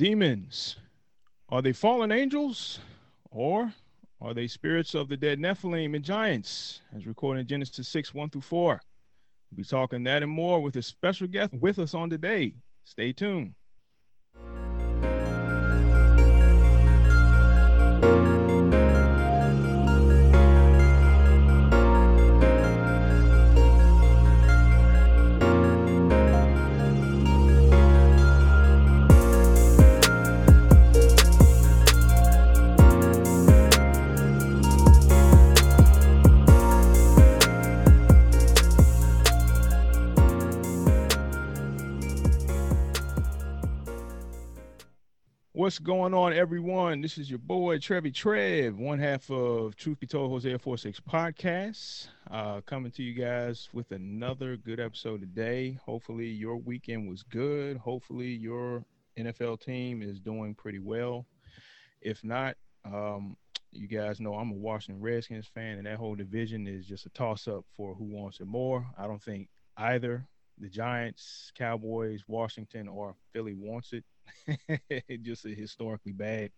demons, are they fallen angels or are they spirits of the dead Nephilim and giants, as recorded in Genesis 6 1 through 4? We'll be talking that and more with a special guest with us on today. Stay tuned. What's going on, everyone? This is your boy Trevi Trev, one half of Truth Be Told Hosea 46 podcast, uh, coming to you guys with another good episode today. Hopefully, your weekend was good. Hopefully, your NFL team is doing pretty well. If not, um, you guys know I'm a Washington Redskins fan, and that whole division is just a toss up for who wants it more. I don't think either the Giants, Cowboys, Washington, or Philly wants it. just a historically bad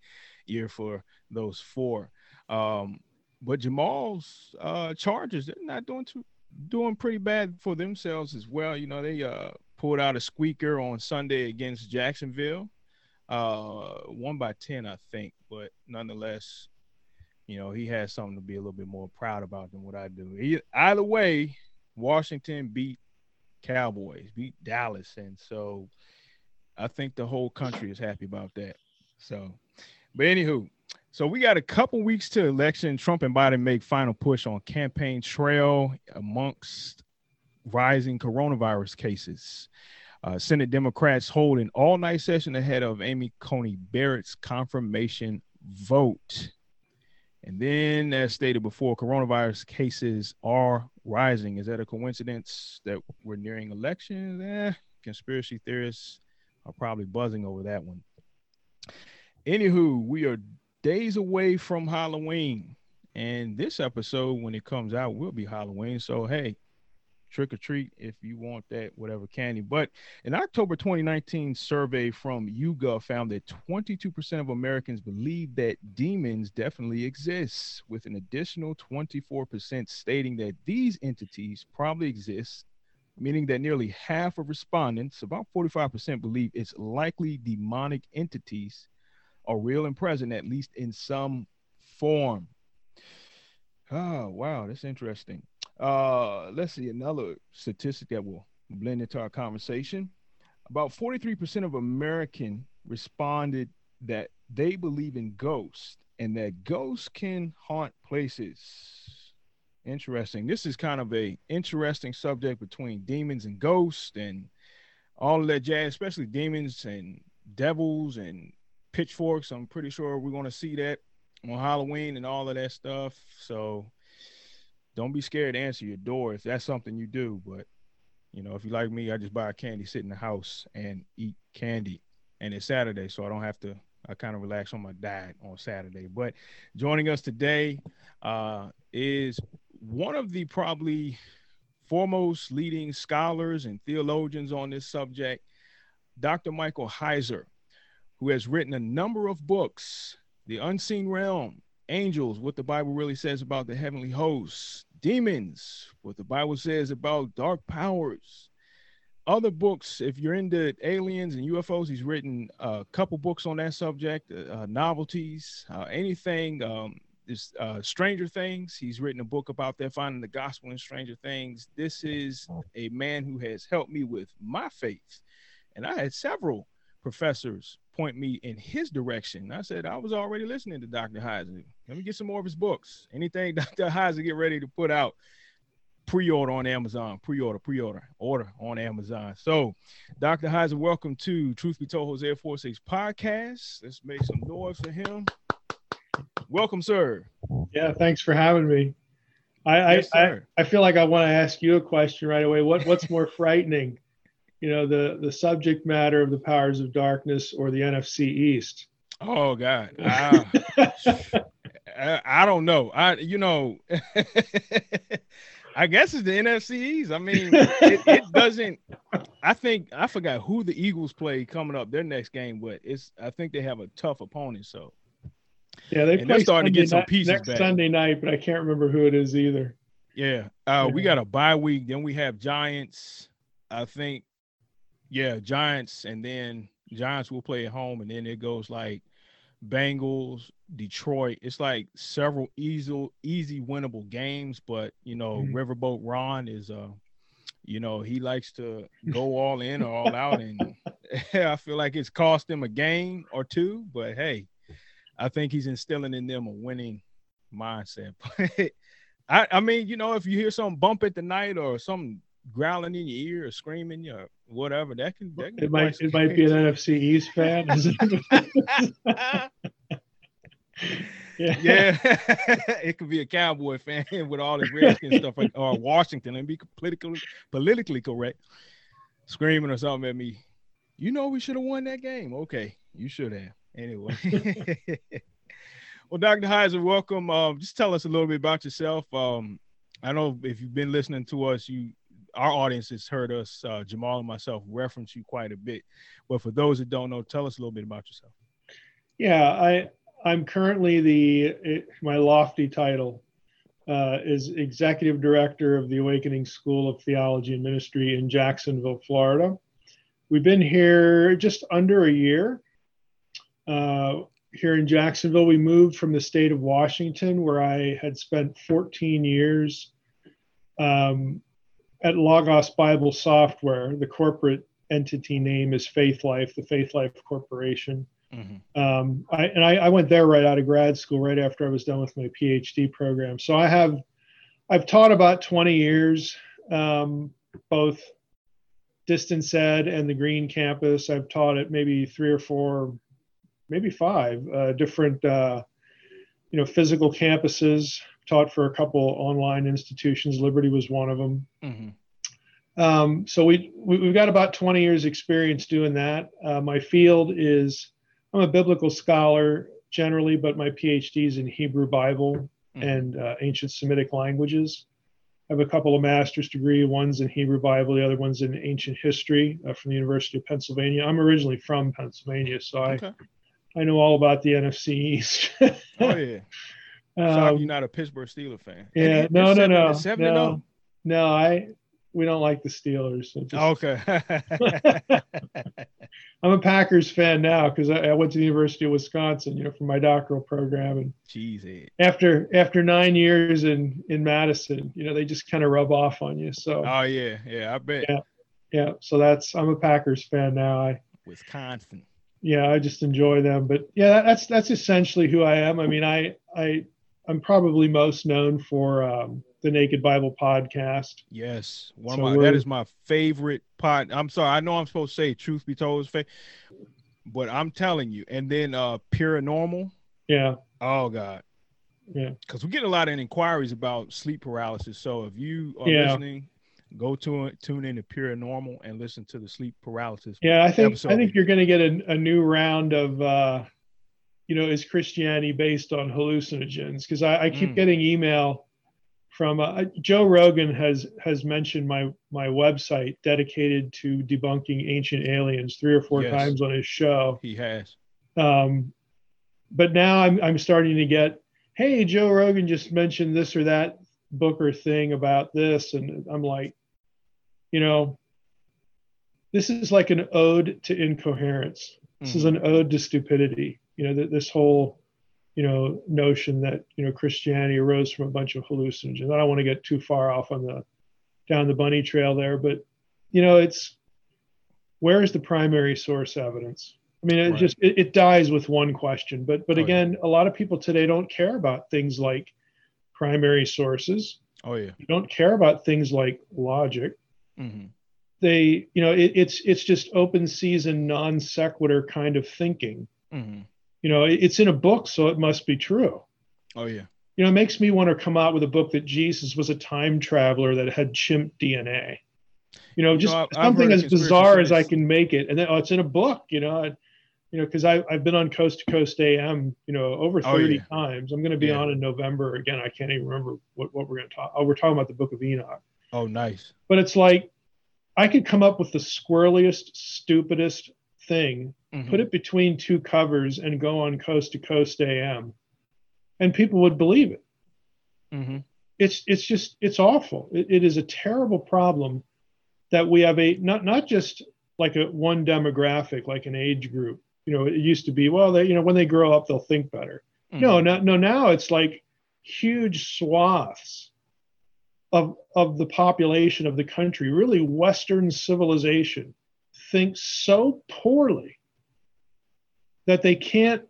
year for those four. Um, but Jamal's uh, Chargers, they're not doing too doing pretty bad for themselves as well. You know, they uh, pulled out a squeaker on Sunday against Jacksonville, uh, won by ten, I think. But nonetheless, you know, he has something to be a little bit more proud about than what I do. He, either way, Washington beat Cowboys, beat Dallas, and so I think the whole country is happy about that. So, but anywho, so we got a couple weeks to election. Trump and Biden make final push on campaign trail amongst rising coronavirus cases. Uh, Senate Democrats hold an all-night session ahead of Amy Coney Barrett's confirmation vote. And then, as stated before, coronavirus cases are rising. Is that a coincidence that we're nearing elections? Eh, conspiracy theorists are probably buzzing over that one. Anywho, we are days away from Halloween. And this episode, when it comes out, will be Halloween. So, hey, trick or treat if you want that, whatever candy. But an October 2019 survey from YouGov found that 22% of Americans believe that demons definitely exist, with an additional 24% stating that these entities probably exist meaning that nearly half of respondents, about 45%, believe it's likely demonic entities are real and present, at least in some form. Oh, wow, that's interesting. Uh, let's see another statistic that will blend into our conversation. About 43% of American responded that they believe in ghosts and that ghosts can haunt places Interesting. This is kind of a interesting subject between demons and ghosts and all of that jazz, especially demons and devils and pitchforks. I'm pretty sure we're going to see that on Halloween and all of that stuff. So don't be scared to answer your door if that's something you do. But you know, if you like me, I just buy candy, sit in the house, and eat candy. And it's Saturday, so I don't have to. I kind of relax on my diet on Saturday. But joining us today uh, is one of the probably foremost leading scholars and theologians on this subject, Dr. Michael Heiser, who has written a number of books The Unseen Realm, Angels, What the Bible Really Says About the Heavenly Hosts, Demons, What the Bible Says About Dark Powers. Other books, if you're into aliens and UFOs, he's written a couple books on that subject, uh, novelties, uh, anything um, this uh, Stranger Things. He's written a book about that, finding the gospel in Stranger Things. This is a man who has helped me with my faith, and I had several professors point me in his direction. I said I was already listening to Dr. Heiser. Let me get some more of his books. Anything Dr. Heiser get ready to put out, pre-order on Amazon. Pre-order, pre-order, order on Amazon. So, Dr. Heiser, welcome to Truth Be Told Hosea 46 podcast. Let's make some noise for him. Welcome, sir. Yeah, thanks for having me. I yes, I, I, feel like I want to ask you a question right away. What what's more frightening, you know, the the subject matter of the powers of darkness or the NFC East? Oh God, I, ah. I, I don't know. I you know, I guess it's the NFCs. I mean, it, it, doesn't. I think I forgot who the Eagles play coming up their next game, but it's. I think they have a tough opponent. So yeah, they are starting Sunday to get some pieces next back. Sunday night, but I can't remember who it is either. Yeah, uh, yeah. we got a bye week. Then we have Giants. I think, yeah, Giants, and then Giants will play at home, and then it goes like Bengals, Detroit. It's like several easy, easy winnable games, but you know, mm-hmm. Riverboat Ron is uh, you know, he likes to go all in or all out, and I feel like it's cost him a game or two. But hey, I think he's instilling in them a winning mindset. I, I mean, you know, if you hear some bump at the night or some growling in your ear or screaming or whatever, that can, that can it might it might be an NFC East fan. yeah, yeah. it could be a Cowboy fan with all this Redskin stuff, or Washington, and be politically politically correct, screaming or something at me. You know, we should have won that game. Okay, you should have. Anyway. well, Dr. Heiser, welcome. Um, just tell us a little bit about yourself. Um, I know if you've been listening to us, you our audience has heard us, uh, Jamal and myself, reference you quite a bit. But for those that don't know, tell us a little bit about yourself. Yeah, I I'm currently the my lofty title uh, is executive director of the Awakening School of Theology and Ministry in Jacksonville, Florida. We've been here just under a year. Uh, here in Jacksonville, we moved from the state of Washington, where I had spent 14 years um, at Logos Bible Software. The corporate entity name is Faithlife, the Faithlife Corporation. Mm-hmm. Um, I, and I, I, went there right out of grad school, right after I was done with my PhD program. So I have, I've taught about 20 years, um, both distance ed and the Green Campus. I've taught at maybe three or four maybe five uh, different, uh, you know, physical campuses. Taught for a couple online institutions. Liberty was one of them. Mm-hmm. Um, so we, we have got about 20 years experience doing that. Uh, my field is I'm a biblical scholar generally, but my PhD is in Hebrew Bible mm-hmm. and uh, ancient Semitic languages. I have a couple of master's degree. One's in Hebrew Bible, the other one's in ancient history uh, from the University of Pennsylvania. I'm originally from Pennsylvania, so I okay. I know all about the NFC East. oh yeah. Um, you're not a Pittsburgh Steelers fan. Yeah, no, no, no, no, no. I we don't like the Steelers. Just, okay. I'm a Packers fan now because I, I, went to the University of Wisconsin, you know, for my doctoral program. And Jeez, after after nine years in in Madison, you know, they just kind of rub off on you. So. Oh yeah, yeah, I bet. Yeah, yeah. So that's I'm a Packers fan now. I Wisconsin yeah, I just enjoy them. But yeah, that's that's essentially who I am. I mean, I I I'm probably most known for um, the Naked Bible podcast. Yes, one so of my that is my favorite pod. I'm sorry, I know I'm supposed to say truth be told, is but I'm telling you. And then uh PeraNormal. Yeah. Oh God. Yeah. Because we get a lot of inquiries about sleep paralysis. So if you are yeah. listening go to tune in to PeraNormal and listen to the sleep paralysis. Yeah, I think episode. I think you're going to get a, a, new round of, uh, you know, is Christianity based on hallucinogens? Because I, I, keep mm. getting email from uh, Joe Rogan has has mentioned my my website dedicated to debunking ancient aliens three or four yes, times on his show. He has. Um, but now I'm I'm starting to get, hey, Joe Rogan just mentioned this or that book or thing about this, and I'm like, you know, this is like an ode to incoherence. This mm is an ode to stupidity. You know, that this whole, you know, notion that you know Christianity arose from a bunch of hallucinogens. I don't want to get too far off on the down the bunny trail there, but you know, it's where is the primary source evidence? I mean, it right. just it, it, dies with one question. But but oh, again, yeah. a lot of people today don't care about things like primary sources. Oh yeah. You don't care about things like logic. Mm-hmm. They, you know, it, it's it's just open season non sequitur kind of thinking. Mm-hmm. You know, it, it's in a book, so it must be true. Oh yeah. You know, it makes me want to come out with a book that Jesus was a time traveler that had chimp DNA. You know, just you know, something as bizarre as I can make it, and then oh, it's in a book. You know, you know, because I've been on Coast to Coast AM, you know, over 30 oh, yeah. times. I'm going to be yeah. on in November again. I can't even remember what, what we're going to talk. Oh, we're talking about the Book of Enoch. Oh, nice. But it's like I could come up with the squirreliest, stupidest thing, mm-hmm. put it between two covers, and go on Coast to Coast AM, and people would believe it. Mm-hmm. It's it's just it's awful. It, it is a terrible problem that we have a not not just like a one demographic, like an age group, you know, it used to be, well, they, you know, when they grow up, they'll think better. Mm-hmm. No, no, no. Now it's like huge swaths of of the population of the country, really Western civilization, thinks so poorly that they can't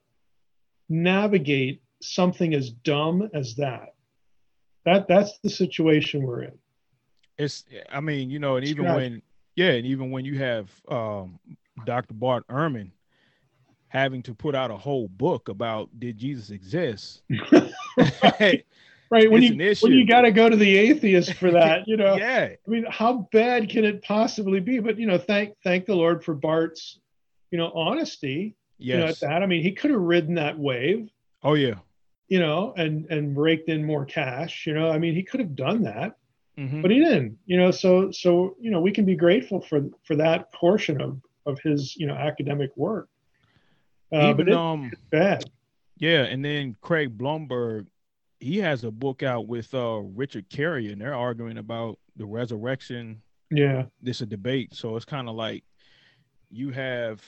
navigate something as dumb as that. That that's the situation we're in. It's, I mean, you know, and even when, yeah, and even when you have um, Dr. Bart Ehrman having to put out a whole book about did Jesus exist? right. When you when you got to go to the atheist for that, you know. yeah. I mean, how bad can it possibly be? But you know, thank thank the Lord for Bart's, you know, honesty. Yes. You know, at that. I mean, he could have ridden that wave. Oh yeah. You know, and and raked in more cash. You know, I mean, he could have done that. Mm-hmm. But he didn't, you know. So, so you know, we can be grateful for for that portion of of his, you know, academic work. Uh, Even, but it, um, bad. Yeah, and then Craig Blomberg, he has a book out with uh, Richard Carrier, and they're arguing about the resurrection. Yeah, this a debate, so it's kind of like you have,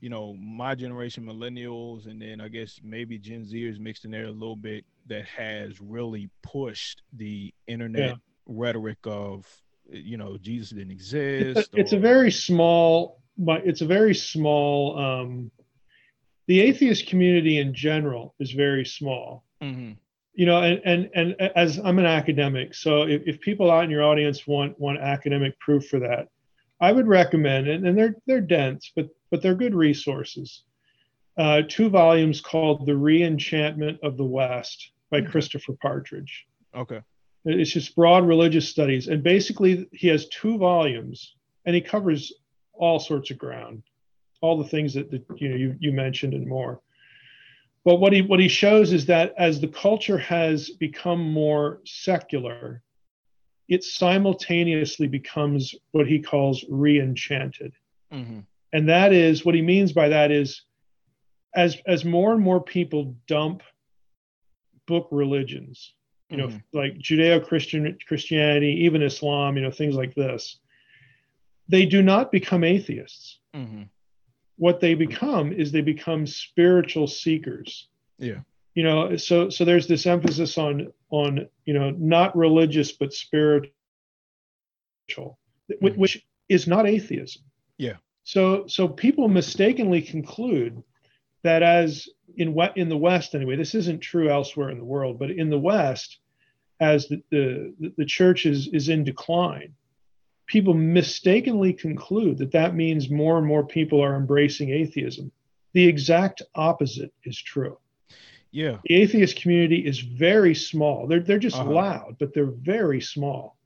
you know, my generation, millennials, and then I guess maybe Gen Zers mixed in there a little bit that has really pushed the internet yeah. rhetoric of, you know, Jesus didn't exist. It's a, or, it's a very small, but it's a very small. um the atheist community in general is very small. Mm-hmm. You know, and, and and as I'm an academic, so if, if people out in your audience want want academic proof for that, I would recommend, and, and they're they're dense, but but they're good resources. Uh, two volumes called "The Reenchantment of the West" by mm-hmm. Christopher Partridge. Okay. It's just broad religious studies, and basically he has two volumes, and he covers all sorts of ground all the things that, that you know you, you mentioned and more. But what he what he shows is that as the culture has become more secular, it simultaneously becomes what he calls re-enchanted. Mm-hmm. And that is what he means by that is as as more and more people dump book religions, you know, mm-hmm. like Judeo-Christian Christianity, even Islam, you know, things like this, they do not become atheists. Mm-hmm what they become is they become spiritual seekers. Yeah. You know, so so there's this emphasis on on you know not religious but spiritual, mm-hmm. which is not atheism. Yeah. So so people mistakenly conclude that as in what in the West anyway, this isn't true elsewhere in the world, but in the West, as the the, the church is is in decline, people mistakenly conclude that that means more and more people are embracing atheism. The exact opposite is true. Yeah. The atheist community is very small. They're they're just uh-huh. loud, but they're very small.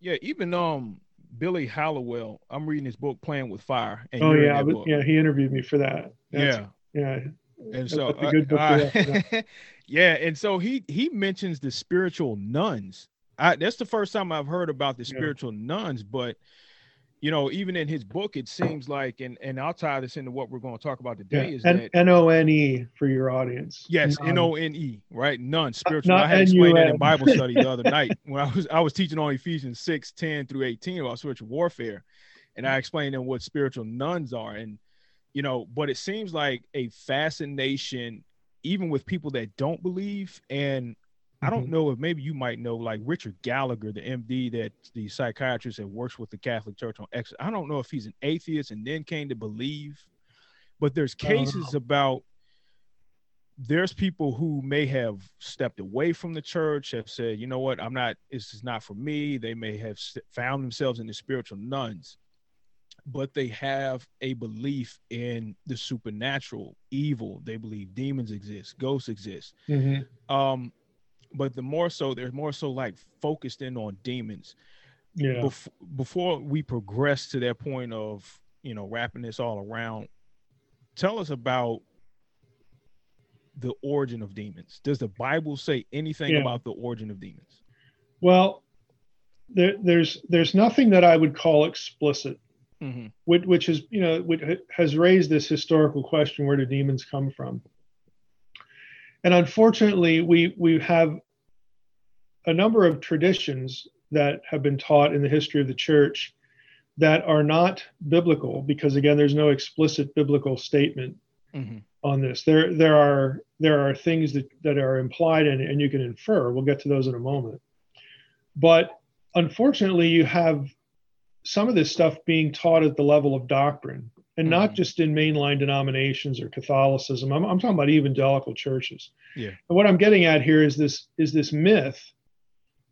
Yeah, even um Billy Hallowell, I'm reading his book Playing with Fire. oh yeah, but, yeah, he interviewed me for that. That's, yeah. Yeah. And so uh, yeah, and so he he mentions the spiritual nones I, that's the first time I've heard about the spiritual yeah. nones, but you know, even in his book, it seems like, and and I'll tie this into what we're going to talk about today yeah. is N- that N O N E for your audience. Yes, N O N E, right? None spiritual. I had explained that in Bible study the other night when I was I was teaching on Ephesians 6, 10 through 18 about spiritual warfare. And I explained them what spiritual nones are. And you know, but it seems like a fascination, even with people that don't believe, and I don't mm-hmm. know if maybe you might know like Richard Gallagher, the MD that the psychiatrist that works with the Catholic Church on X. I don't know if he's an atheist and then came to believe, but there's cases about there's people who may have stepped away from the church, have said, you know what, I'm not, this is not for me. They may have found themselves in the spiritual nones, but they have a belief in the supernatural, evil. They believe demons exist, ghosts exist. Mm-hmm. Um, but the more so they're more so like focused in on demons yeah Bef- before we progress to that point of you know wrapping this all around tell us about the origin of demons. Does the Bible say anything yeah. about the origin of demons? Well, there, there's there's nothing that I would call explicit, mm-hmm. which, which is you know which has raised this historical question: where do demons come from? And unfortunately, we we have a number of traditions that have been taught in the history of the church that are not biblical because again there's no explicit biblical statement mm-hmm. on this. There there are there are things that, that are implied and, and you can infer. We'll get to those in a moment. But unfortunately you have some of this stuff being taught at the level of doctrine and mm-hmm. not just in mainline denominations or catholicism I'm, I'm talking about evangelical churches yeah and what i'm getting at here is this is this myth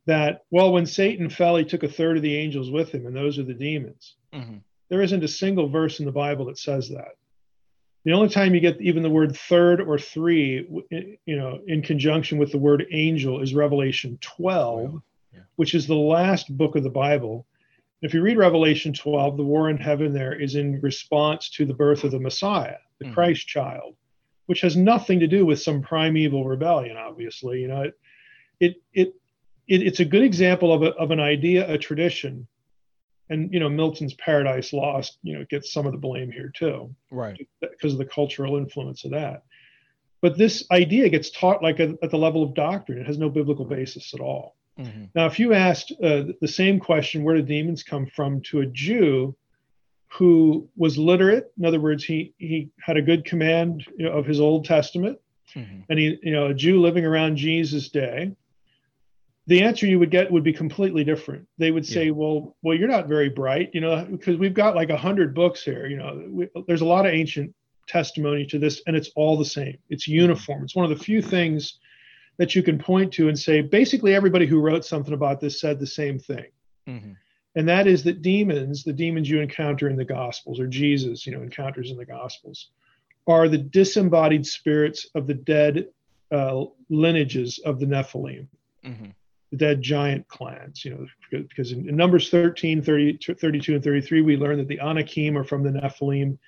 that well when satan fell he took a third of the angels with him and those are the demons mm-hmm. there isn't a single verse in the bible that says that the only time you get even the word third or three you know in conjunction with the word angel is revelation 12 yeah. which is the last book of the bible if you read revelation 12 the war in heaven there is in response to the birth of the messiah the mm-hmm. christ child which has nothing to do with some primeval rebellion obviously you know it it, it it, it's a good example of, a, of an idea, a tradition. And, you know, Milton's Paradise Lost, you know, gets some of the blame here too. Right. Because of the cultural influence of that. But this idea gets taught like a, at the level of doctrine. It has no biblical basis at all. Mm-hmm. Now, if you asked uh, the same question, where do demons come from, to a Jew who was literate, in other words, he he had a good command you know, of his Old Testament, mm-hmm. and he, you know, a Jew living around Jesus' day, the answer you would get would be completely different. They would say, yeah. "Well, well, you're not very bright, you know, because we've got like a hundred books here. You know, we, there's a lot of ancient testimony to this, and it's all the same. It's mm-hmm. uniform. It's one of the few things that you can point to and say, basically, everybody who wrote something about this said the same thing, mm-hmm. and that is that demons, the demons you encounter in the Gospels, or Jesus, you know, encounters in the Gospels, are the disembodied spirits of the dead uh, lineages of the Nephilim. Mm-hmm the dead giant clans, you know, because in, in, Numbers 13, 30, 32, and 33, we learn that the Anakim are from the Nephilim.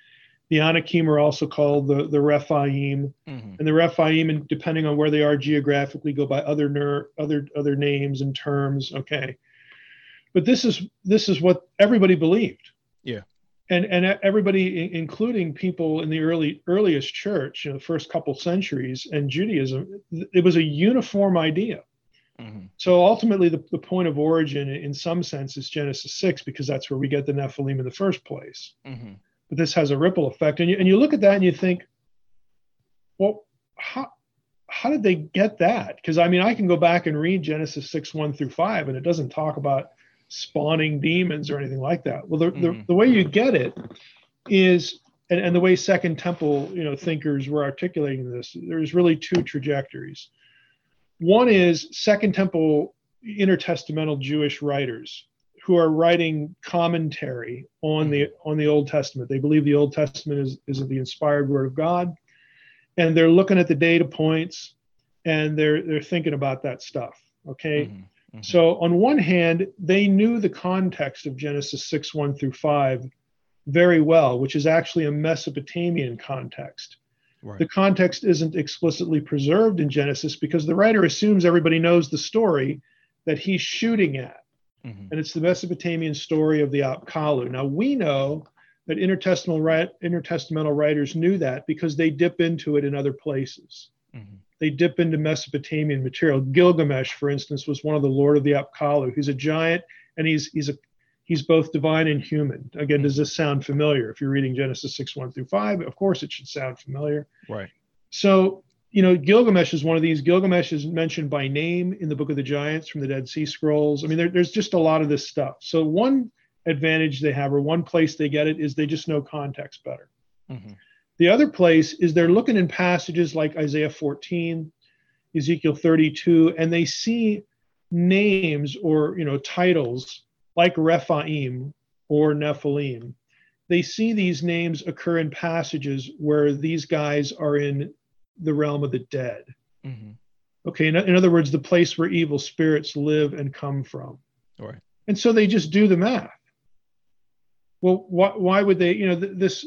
The Anakim are also called the, the Rephaim. Mm-hmm. And the Rephaim, and depending on where they are geographically, go by other ner- other other names and terms. Okay. But this is this is what everybody believed. Yeah. And and everybody, including people in the early earliest church, you know, the first couple centuries, and Judaism, it was a uniform idea Mm-hmm. So ultimately, the, the point of origin, in some sense, is Genesis 6 because that's where we get the Nephilim in the first place. Mm-hmm. This has a ripple effect. And you, and you look at that and you think, well, how, how did they get that? Because I mean, I can go back and read Genesis 6 1 through 5, and it doesn't talk about spawning demons or anything like that. Well, the, mm-hmm. the, the way you get it is and, and, the way second temple you know thinkers were articulating this there's really two trajectories one is Second Temple intertestamental Jewish writers who are writing commentary on the on the Old Testament. They believe the Old Testament is, is the inspired word of God. And they're looking at the data points and they're they're thinking about that stuff. Okay. Mm-hmm, mm-hmm. So on one hand, they knew the context of Genesis 6, 1 through 5 very well, which is actually a Mesopotamian context. Right. The context isn't explicitly preserved in Genesis because the writer assumes everybody knows the story that he's shooting at. Mm-hmm. And it's the Mesopotamian story of the Apkallu. Now, we know that intertestamental, intertestamental writers knew that because they dip into it in other places. Mm-hmm. They dip into Mesopotamian material. Gilgamesh, for instance, was one of the Lord of the Apkallu. He's a giant and he's, he's a he's both divine and human. Again, does this sound familiar? If you're reading Genesis 6, 1 through 5, of course it should sound familiar. Right. So, you know, Gilgamesh is one of these. Gilgamesh is mentioned by name in the Book of the Giants from the Dead Sea Scrolls. I mean, there, there's just a lot of this stuff. So, one advantage they have, or one place they get it, is they just know context better. Mm-hmm. The other place is they're looking in passages like Isaiah 14, Ezekiel 32, and they see names or, you know, titles like Rephaim or Nephilim, they see these names occur in passages where these guys are in the realm of the dead. Mm-hmm. Okay, in, in, other words, the place where evil spirits live and come from. Right. And so they just do the math. Well, why, why would they? You know, th- this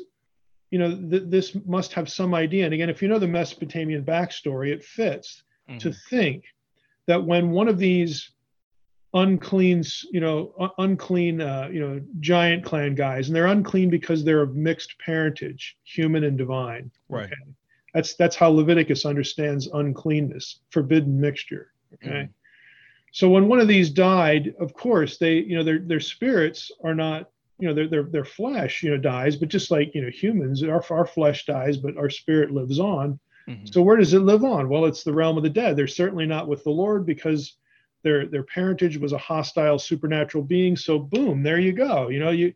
you know, th- this must have some idea. And again, if you know the Mesopotamian backstory, it fits mm-hmm. to think that when one of these unclean, you know, un- unclean, uh, you know, giant clan guys, and they're unclean because they're of mixed parentage, human and divine. Right. Okay? That's that's how Leviticus understands uncleanness, forbidden mixture. Okay. Mm-hmm. So when one of these died, of course, they, you know, their their spirits are not, you know, their their their flesh, you know, dies, but just like you know humans, our our flesh dies, but our spirit lives on. Mm-hmm. So where does it live on? Well, it's the realm of the dead. They're certainly not with the Lord because their their parentage was a hostile supernatural being. So boom, there you go. You know, you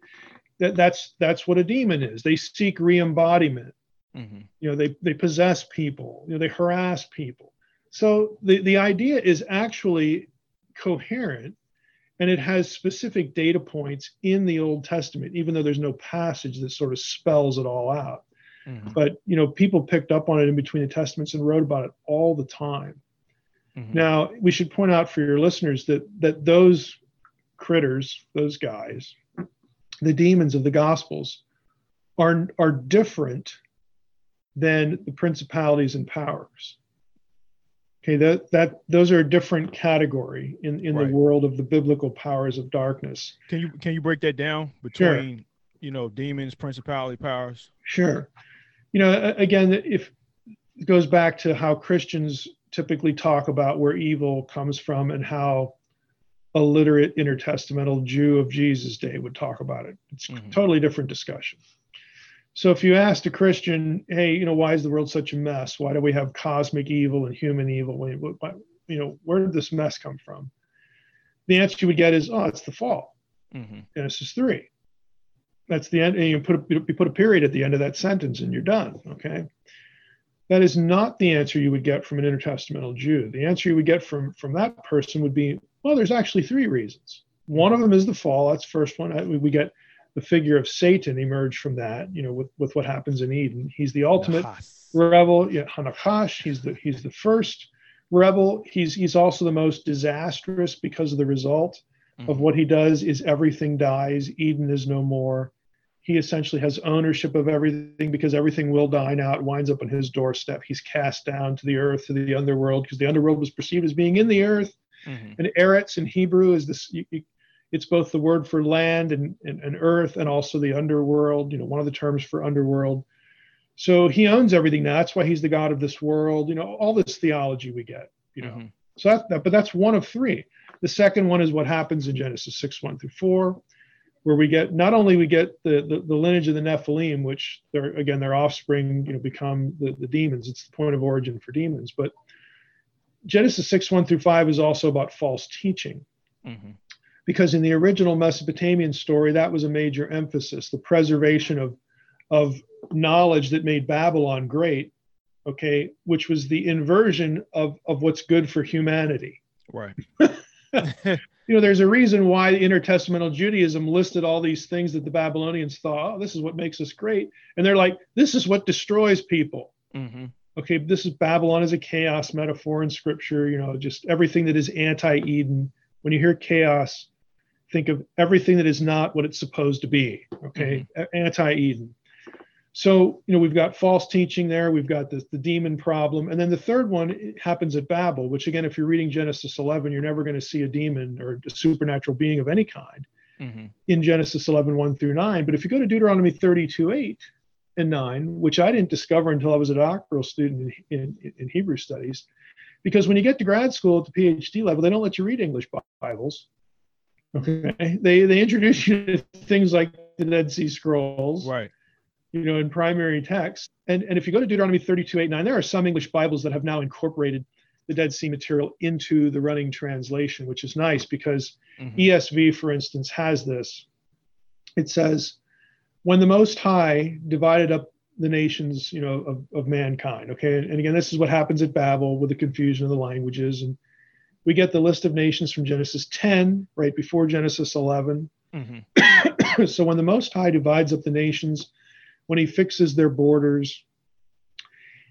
that, that's that's what a demon is. They seek re-embodiment. Mm-hmm. You know, they they possess people. You know, they harass people. So the the idea is actually coherent and it has specific data points in the Old Testament, even though there's no passage that sort of spells it all out. Mm-hmm. But you know, people picked up on it in between the testaments and wrote about it all the time. Mm-hmm. Now, we should point out for your listeners that that those critters, those guys, the demons of the gospels are are different than the principalities and powers. Okay, that that those are a different category in in right. the world of the biblical powers of darkness. Can you can you break that down between sure. you know demons, principality, powers? Sure. You know, again, if it goes back to how Christians typically talk about where evil comes from and how a literate intertestamental Jew of Jesus' day would talk about it. It's mm-hmm. a totally different discussion. So if you asked a Christian, hey, you know, why is the world such a mess? Why do we have cosmic evil and human evil? You know, where did this mess come from? The answer you would get is, oh, it's the fall. Mm-hmm. Genesis 3. That's the end. And you put a, you put a period at the end of that sentence and you're done. Okay. That is not the answer you would get from an intertestamental Jew. The answer you would get from, from that person would be, well, there's actually three reasons. One of them is the fall. That's the first one. We get the figure of Satan emerged from that, you know, with, with what happens in Eden. He's the ultimate rebel. Yeah, Hanakash. He's the he's the first rebel. He's he's also the most disastrous because of the result mm-hmm. of what he does is everything dies. Eden is no more he essentially has ownership of everything because everything will die now. It winds up on his doorstep. He's cast down to the earth, to the underworld, because the underworld was perceived as being in the earth. Mm-hmm. And Eretz in Hebrew is this, you, you, it's both the word for land and, and, and, earth and also the underworld, you know, one of the terms for underworld. So he owns everything now. That's why he's the God of this world, you know, all this theology we get, you know. Mm-hmm. So that's that, but that's one of three. The second one is what happens in Genesis 6, 1 through 4 where we get not only we get the, the, the, lineage of the Nephilim, which they're again their offspring, you know, become the, the demons. It's the point of origin for demons. But Genesis 6, 1 through 5 is also about false teaching. Mm-hmm. Because in the original Mesopotamian story, that was a major emphasis, the preservation of, of knowledge that made Babylon great, okay, which was the inversion of, of what's good for humanity. Right. you know, there's a reason why intertestamental Judaism listed all these things that the Babylonians thought, oh, this is what makes us great. And they're like, this is what destroys people. Mm-hmm. Okay, this is Babylon as a chaos metaphor in scripture, you know, just everything that is anti Eden. When you hear chaos, think of everything that is not what it's supposed to be. Okay, mm-hmm. anti Eden. So, you know, we've got false teaching there. We've got the, the demon problem. And then the third one happens at Babel, which, again, if you're reading Genesis 11, you're never going to see a demon or a supernatural being of any kind mm-hmm. in Genesis 11, 1 through 9. But if you go to Deuteronomy 32, 8 and 9, which I didn't discover until I was a doctoral student in, in, in Hebrew studies, because when you get to grad school at the PhD level, they don't let you read English Bibles. Okay. They, they introduce you to things like the Dead Sea Scrolls. Right you know, in primary text. And, and if you go to Deuteronomy 32, 8, 9, there are some English Bibles that have now incorporated the Dead Sea material into the running translation, which is nice because mm-hmm. ESV, for instance, has this. It says, when the Most High divided up the nations, you know, of, of mankind. Okay. And, and again, this is what happens at Babel with the confusion of the languages. And we get the list of nations from Genesis 10, right before Genesis 11. Mm-hmm. so when the Most High divides up the nations, when he fixes their borders.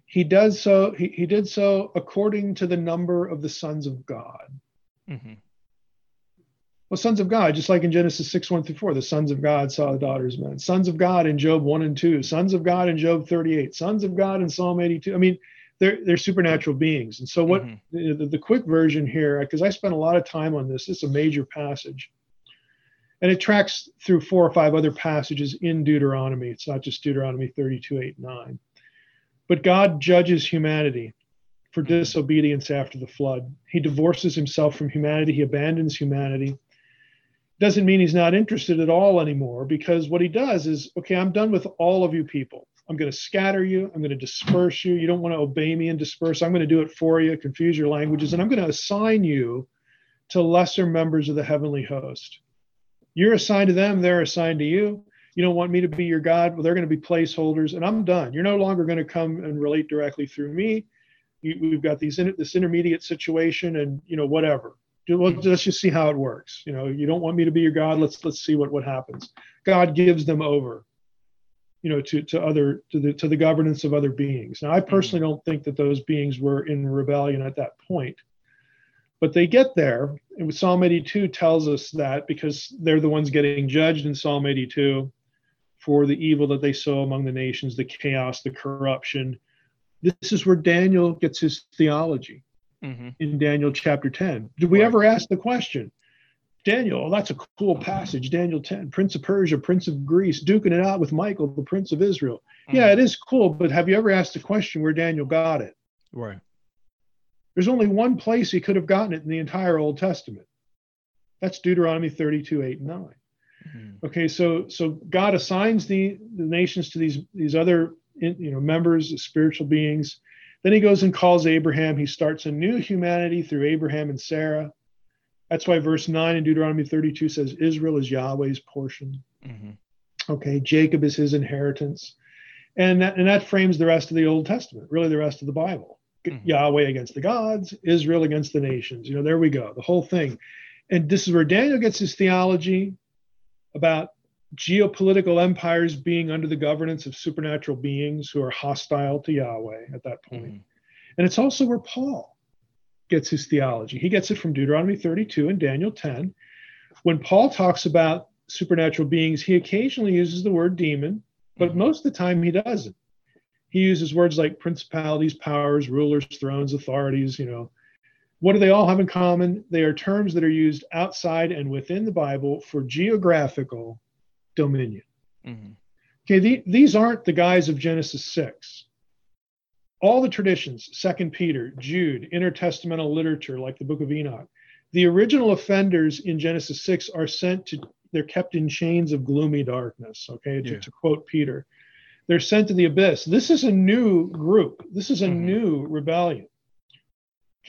He does so, he, he did so according to the number of the sons of God. Mm-hmm. Well, sons of God, just like in Genesis 6, 1 through 4, the sons of God saw the daughters of men. Sons of God in Job 1 and 2, sons of God in Job 38, sons of God in Psalm 82. I mean, they're, they're supernatural beings. And so, what mm-hmm. the, the, quick version here, because I spent a lot of time on this, it's a major passage. And it tracks through four or five other passages in Deuteronomy. It's not just Deuteronomy 32, 8, 9. But God judges humanity for mm-hmm. disobedience after the flood. He divorces himself from humanity, he abandons humanity doesn't mean he's not interested at all anymore because what he does is okay i'm done with all of you people. I'm going to scatter you i'm going to disperse you. You don't want to obey me and disperse. I'm going to do it for you confuse your languages and i'm going to assign you to lesser members of the heavenly host. You're assigned to them they're assigned to you. You don't want me to be your god. Well they're going to be placeholders and i'm done. You're no longer going to come and relate directly through me. We've got these this intermediate situation and you know whatever let's just see how it works. You know, you don't want me to be your God. Let's let's see what what happens. God gives them over, you know, to to other to the to the governance of other beings. Now, I mm-hmm. personally don't think that those beings were in rebellion at that point, but they get there. And Psalm 82 tells us that because they're the ones getting judged in Psalm 82 for the evil that they sow among the nations, the chaos, the corruption. This is where Daniel gets his theology mm-hmm. in Daniel chapter 10. Did we right. ever ask the question, Daniel, oh, that's a cool passage, Daniel 10, Prince of Persia, Prince of Greece, duking it out with Michael, the Prince of Israel. Mm-hmm. Yeah, it is cool, but have you ever asked the question where Daniel got it? Right. There's only one place he could have gotten it in the entire Old Testament. That's Deuteronomy 32, 8, and 9. Mm-hmm. Okay, so so God assigns the, the nations to these these other you know members, spiritual beings, then he goes and calls Abraham. He starts a new humanity through Abraham and Sarah. That's why verse 9 in Deuteronomy 32 says Israel is Yahweh's portion. Mm-hmm. Okay, Jacob is his inheritance. And that, and that frames the rest of the Old Testament, really the rest of the Bible. Mm-hmm. Yahweh against the gods, Israel against the nations. You know, there we go, the whole thing. And this is where Daniel gets his theology about geopolitical empires being under the governance of supernatural beings who are hostile to Yahweh at that point. Mm-hmm. And it's also where Paul gets his theology. He gets it from Deuteronomy 32 and Daniel 10. When Paul talks about supernatural beings, he occasionally uses the word demon, but mm-hmm. most of the time he doesn't. He uses words like principalities, powers, rulers, thrones, authorities, you know. What do they all have in common? They are terms that are used outside and within the Bible for geographical dominion. Mm-hmm. Okay, the, these aren't the guys of Genesis 6. All the traditions, Second Peter, Jude, intertestamental literature like the Book of Enoch, the original offenders in Genesis 6 are sent to, they're kept in chains of gloomy darkness, okay, to, yeah. to quote Peter. They're sent to the abyss. This is a new group. This is a mm-hmm. new rebellion.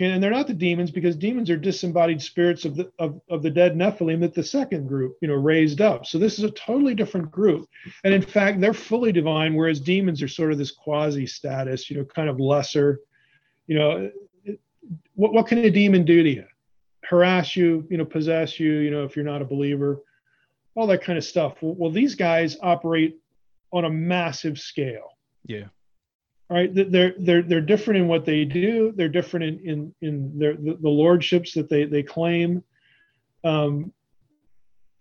Okay, and they're not the demons because demons are disembodied spirits of the of, of the dead Nephilim that the second group, you know, raised up. So this is a totally different group. And in fact, they're fully divine, whereas demons are sort of this quasi status, you know, kind of lesser. You know, what what can a demon do to you? Harass you, you know, possess you, you know, if you're not a believer, all that kind of stuff. Well, well these guys operate on a massive scale. Yeah right? They're they're they're different in what they do. They're different in in in their the, the lordships that they they claim. Um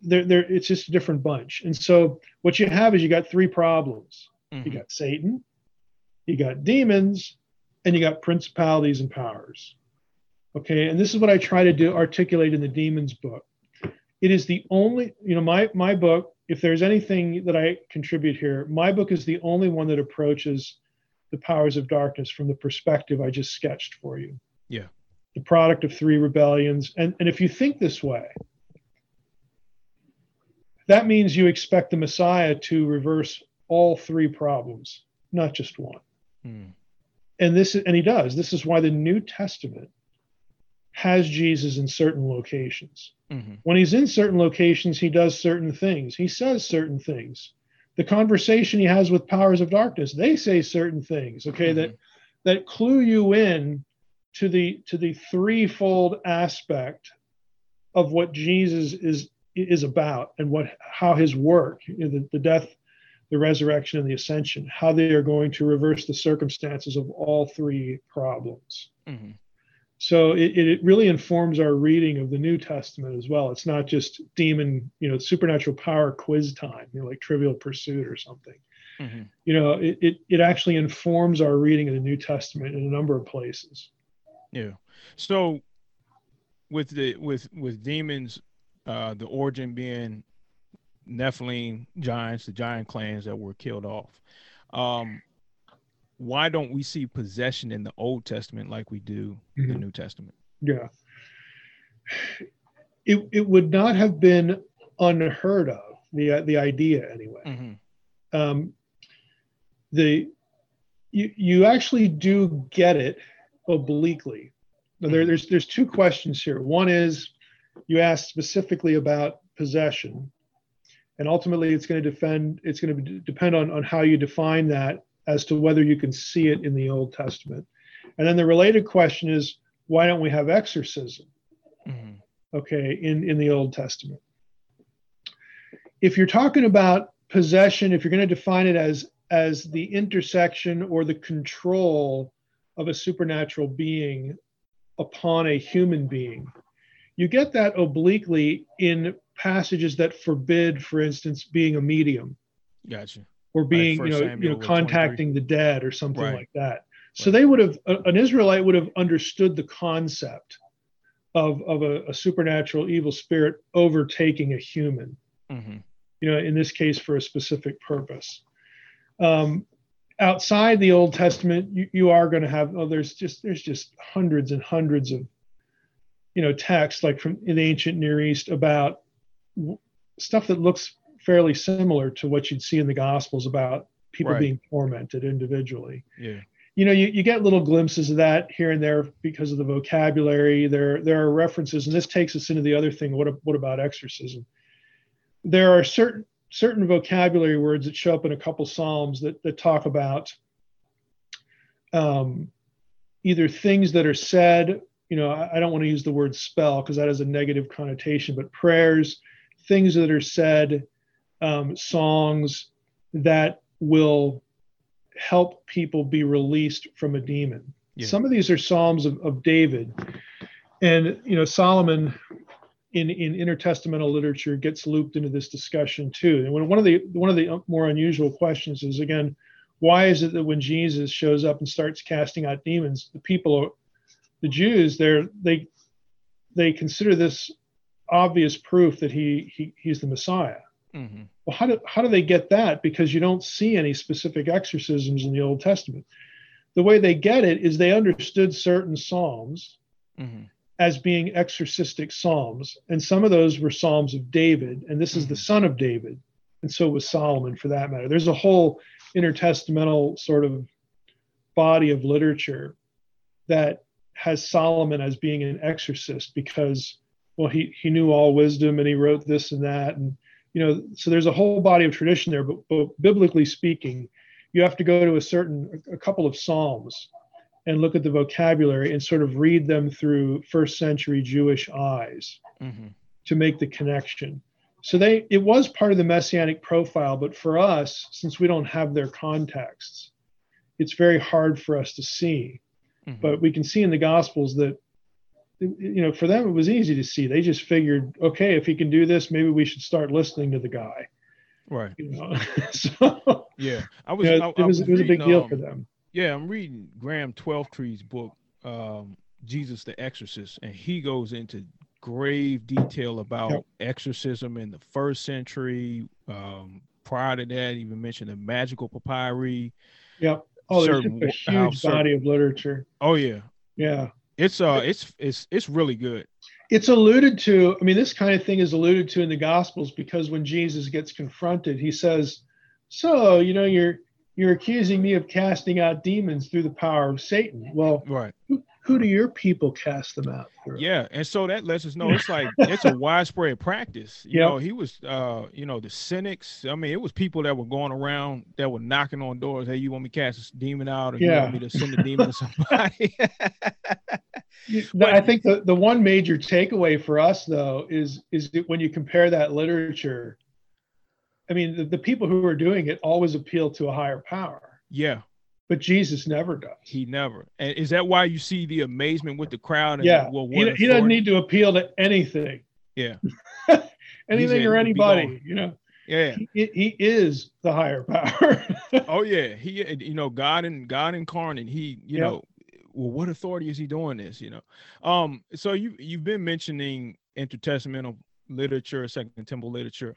they're, they're it's just a different bunch. And so what you have is you got three problems. Mm-hmm. you got satan you got demons and you got principalities and powers. Okay? And this is what i try to do articulate in the demons book. It is the only you know my my book if there's anything that i contribute here my book is the only one that approaches the powers of darkness from the perspective I just sketched for you. Yeah. The product of three rebellions. And, and if you think this way, that means you expect the Messiah to reverse all three problems, not just one. Hmm. And this and he does. This is why the New Testament has Jesus in certain locations. Mm-hmm. When he's in certain locations, he does certain things. He says certain things the conversation he has with powers of darkness they say certain things okay mm-hmm. that that clue you in to the to the threefold aspect of what jesus is is about and what how his work you know, the, the death the resurrection and the ascension how they are going to reverse the circumstances of all three problems mm-hmm. So it, it really informs our reading of the New Testament as well. It's not just demon, you know, supernatural power quiz time, you know, like Trivial Pursuit or something. Mm-hmm. You know, it, it it actually informs our reading of the New Testament in a number of places. Yeah. So with the with with demons, uh, the origin being Nephilim giants, the giant clans that were killed off. Um, why don't we see possession in the Old Testament like we do mm-hmm. the New Testament? Yeah. It, it would not have been unheard of, the, the idea anyway. Mm-hmm. Um, the, you, you actually do get it obliquely. Now, there, mm-hmm. there's, there's two questions here. One is you asked specifically about possession, and ultimately it's going to defend, it's going to depend on, on how you define that as to whether you can see it in the Old Testament. And then the related question is why don't we have exorcism? Mm-hmm. Okay, in, in the Old Testament. If you're talking about possession, if you're going to define it as as the intersection or the control of a supernatural being upon a human being, you get that obliquely in passages that forbid, for instance, being a medium. Gotcha or being you know you know contacting the dead or something right. like that so right. they would have an israelite would have understood the concept of of a, a supernatural evil spirit overtaking a human mm-hmm. you know in this case for a specific purpose um, outside the old testament you, you are going to have oh there's just there's just hundreds and hundreds of you know texts like from in the ancient near east about stuff that looks fairly similar to what you'd see in the Gospels about people right. being tormented individually. Yeah. You know, you, you get little glimpses of that here and there because of the vocabulary. There there are references, and this takes us into the other thing. What what about exorcism? There are certain certain vocabulary words that show up in a couple psalms that that talk about um, either things that are said. You know, I, I don't want to use the word spell because that has a negative connotation, but prayers, things that are said um, songs that will help people be released from a demon. Yeah. Some of these are psalms of, of David, and you know Solomon in in intertestamental literature gets looped into this discussion too. And when one of the one of the more unusual questions is again, why is it that when Jesus shows up and starts casting out demons, the people, the Jews, they're they they consider this obvious proof that he, he he's the Messiah. Mm-hmm. Well, how do, how do they get that? Because you don't see any specific exorcisms in the Old Testament. The way they get it is they understood certain Psalms mm-hmm. as being exorcistic Psalms. And some of those were Psalms of David, and this mm-hmm. is the mm-hmm. son of David. And so was Solomon for that matter. There's a whole intertestamental sort of body of literature that has Solomon as being an exorcist because, well, he, he knew all wisdom and he wrote this and that. And you know, so there's a whole body of tradition there, but, but biblically speaking, you have to go to a certain, a couple of Psalms and look at the vocabulary and sort of read them through first century Jewish eyes mm-hmm. to make the connection. So they, it was part of the messianic profile, but for us, since we don't have their contexts, it's very hard for us to see. Mm-hmm. But we can see in the Gospels that you know, for them it was easy to see. They just figured, okay, if he can do this, maybe we should start listening to the guy. Right. You know? so yeah, I was, you know, I, it was, it was reading, a big deal um, for them. Yeah, I'm reading Graham Twelftree's book, um, Jesus the Exorcist, and he goes into grave detail about yep. exorcism in the first century. Um, prior to that, even mentioned the magical papyri. Yep. Oh, there's a huge body of literature. Oh yeah. Yeah. It's uh it's it's it's really good. It's alluded to, I mean, this kind of thing is alluded to in the gospels because when Jesus gets confronted, he says, So, you know, you're you're accusing me of casting out demons through the power of Satan. Well, right. Who, who do your people cast them out? Yeah, and so that lets us know it's like it's a widespread practice. You yep. know, he was uh, you know, the cynics. I mean, it was people that were going around that were knocking on doors. Hey, you want me to cast a demon out, or yeah. you want me to send a demon to somebody? but, I think the, the one major takeaway for us though is is that when you compare that literature. I mean, the, the people who are doing it always appeal to a higher power. Yeah. But Jesus never does. He never. And is that why you see the amazement with the crowd? And, yeah. Well, he, he doesn't need to appeal to anything. Yeah. anything or anybody, you know. Yeah. He, he is the higher power. oh yeah. He you know, God and God incarnate. He, you yep. know, well, what authority is he doing this? You know. Um, so you you've been mentioning intertestamental literature, second temple literature.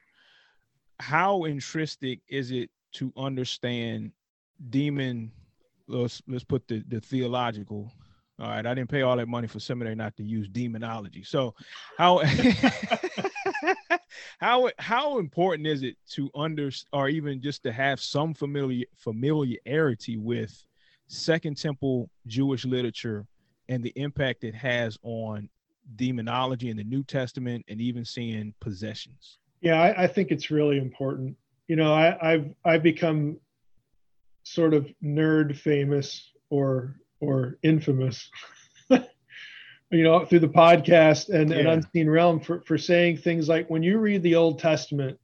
How intrinsic is it to understand demon let's let's put the, the theological all right i didn't pay all that money for seminary not to use demonology. So how how how important is it to under or even just to have some familiar familiarity with second temple jewish literature and the impact it has on demonology in the new testament and even seeing possessions? Yeah i, I think it's really important. You know I, i've i've become sort of nerd famous or or infamous you know through the podcast and yeah. an unseen realm for, for saying things like when you read the old testament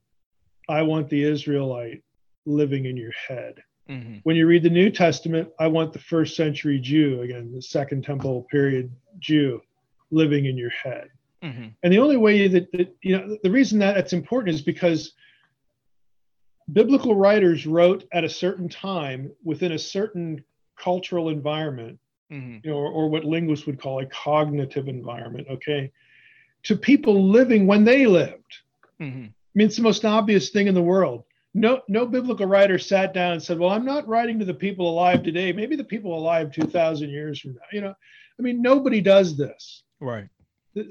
i want the israelite living in your head mm-hmm. when you read the new testament i want the first century jew again the second temple period jew living in your head mm-hmm. and the only way that, that you know the reason that it's important is because biblical writers wrote at a certain time within a certain cultural environment, mm-hmm. you know, or, or, what linguists would call a cognitive environment, okay, to people living when they lived. Mm-hmm. I mean, it's the most obvious thing in the world. No, no biblical writer sat down and said, "Well, I'm not writing to the people alive today. Maybe the people alive 2,000 years from now." You know, I mean, nobody does this. Right.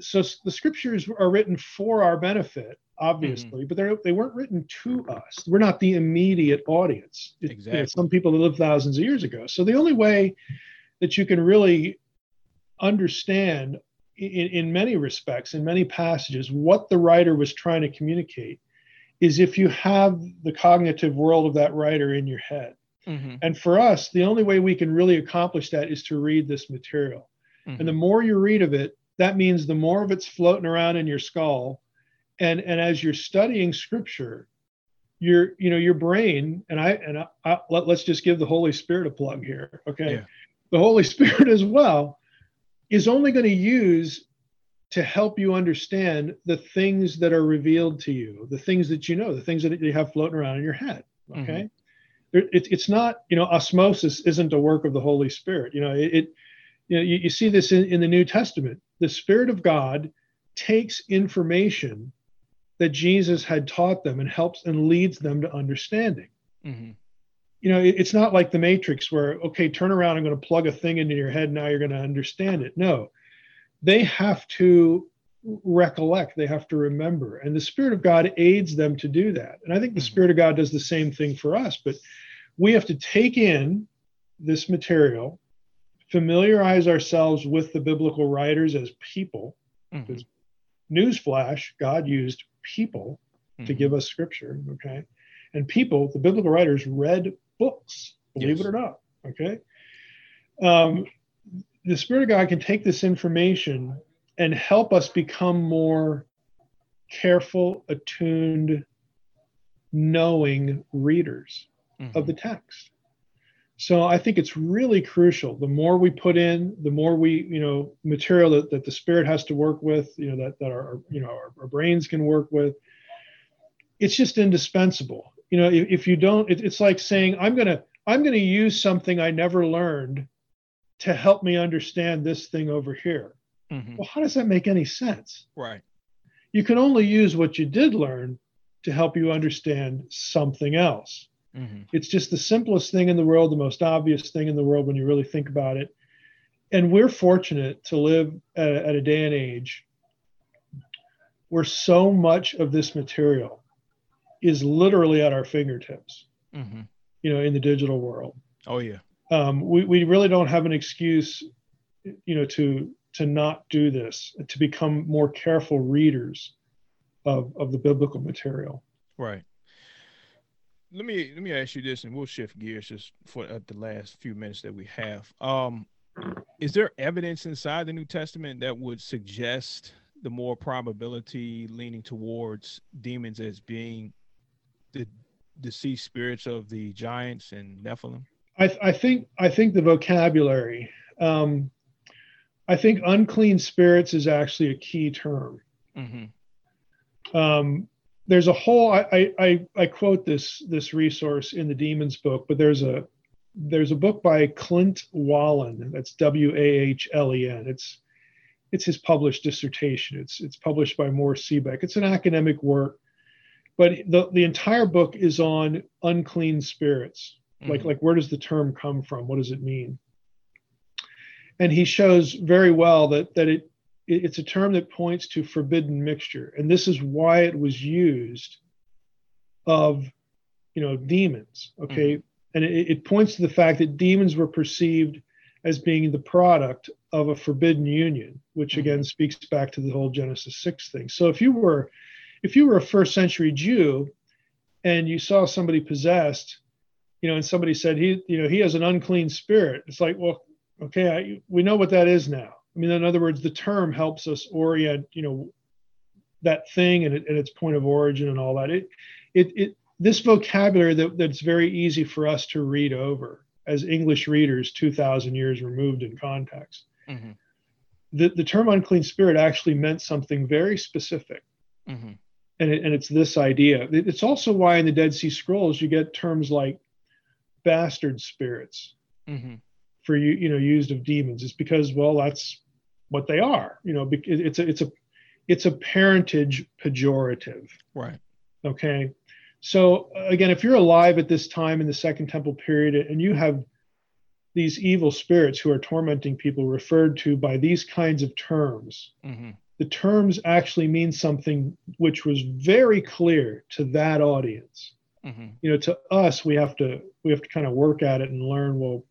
So the scriptures are written for our benefit, obviously, mm-hmm. but they they weren't written to us. We're not the immediate audience. Exactly. You know, some people that lived thousands of years ago. So the only way that you can really understand in, in many respects, in many passages, what the writer was trying to communicate is if you have the cognitive world of that writer in your head. Mm-hmm. And for us, the only way we can really accomplish that is to read this material. Mm-hmm. And the more you read of it, that means the more of it's floating around in your skull and and as you're studying scripture your you know your brain and i and I, I, let, us just give the holy spirit a plug here okay yeah. the holy spirit as well is only going to use to help you understand the things that are revealed to you the things that you know the things that you have floating around in your head mm-hmm. okay mm-hmm. it, it's not you know osmosis isn't a work of the holy spirit you know it, it you know you, you see this in, in the new testament the spirit of god takes information that Jesus had taught them and helps and leads them to understanding. Mm-hmm. You know, it's not like the Matrix where, okay, turn around, I'm going to plug a thing into your head, now you're going to understand it. No, they have to recollect, they have to remember. And the Spirit of God aids them to do that. And I think the mm-hmm. Spirit of God does the same thing for us, but we have to take in this material, familiarize ourselves with the biblical writers as people. Mm-hmm. Newsflash, God used people mm-hmm. to give us scripture. Okay. And people, the biblical writers read books, believe yes. it or not. Okay. Um, the Spirit of God can take this information and help us become more careful, attuned, knowing readers mm-hmm. of the text. So I think it's really crucial. The more we put in, the more we, you know, material that, that the spirit has to work with, you know, that, that our, you know, our, our brains can work with. It's just indispensable. You know, if, if you don't, it, it's like saying, I'm going to, I'm going to use something I never learned to help me understand this thing over here. Mm-hmm. Well, how does that make any sense? Right. You can only use what you did learn to help you understand something else. Mm-hmm. It's just the simplest thing in the world, the most obvious thing in the world when you really think about it. And we're fortunate to live at, at a day and age where so much of this material is literally at our fingertips, mm-hmm. you know, in the digital world. Oh, yeah. Um, we, we really don't have an excuse, you know, to to not do this, to become more careful readers of, of the biblical material. Right let me let me ask you this, and we'll shift gears just for uh, the last few minutes that we have. Um, is there evidence inside the New Testament that would suggest the more probability leaning towards demons as being the deceased spirits of the giants and Nephilim? I, I think I think the vocabulary. Um, I think unclean spirits is actually a key term. Mm-hmm. Um, there's a whole. I, I I quote this this resource in the demons book, but there's a there's a book by Clint Wahlen. That's W A H L E N. It's it's his published dissertation. It's it's published by Mohr Siebeck. It's an academic work, but the the entire book is on unclean spirits. Mm-hmm. Like like where does the term come from? What does it mean? And he shows very well that that it it's a term that points to forbidden mixture, and this is why it was used of you know demons. Okay, mm-hmm. and it, it points to the fact that demons were perceived as being the product of a forbidden union, which mm-hmm. again speaks back to the whole Genesis 6 thing. So if you were if you were a first century Jew and you saw somebody possessed, you know, and somebody said he, you know, he has an unclean spirit, it's like, well, okay, I, we know what that is now. I mean, in other words, the term helps us orient, you know, that thing and, it, and its point of origin and all that. It, it, it this vocabulary that, that's very easy for us to read over as English readers 2,000 years removed in context. Mm-hmm. The, the term unclean spirit actually meant something very specific. Mm-hmm. And, it, and it's this idea. It's also why in the Dead Sea Scrolls you get terms like bastard spirits mm-hmm. for you, you know, used of demons. It's because, well, that's what they are. You know, it's a, it's a, it's a parentage pejorative. Right. Okay. So again, if you're alive at this time in the Second Temple period and you have these evil spirits who are tormenting people referred to by these kinds of terms, mm-hmm. the terms actually mean something which was very clear to that audience. Mm-hmm. You know, to us, we have to we have to kind of work at it and learn. Well,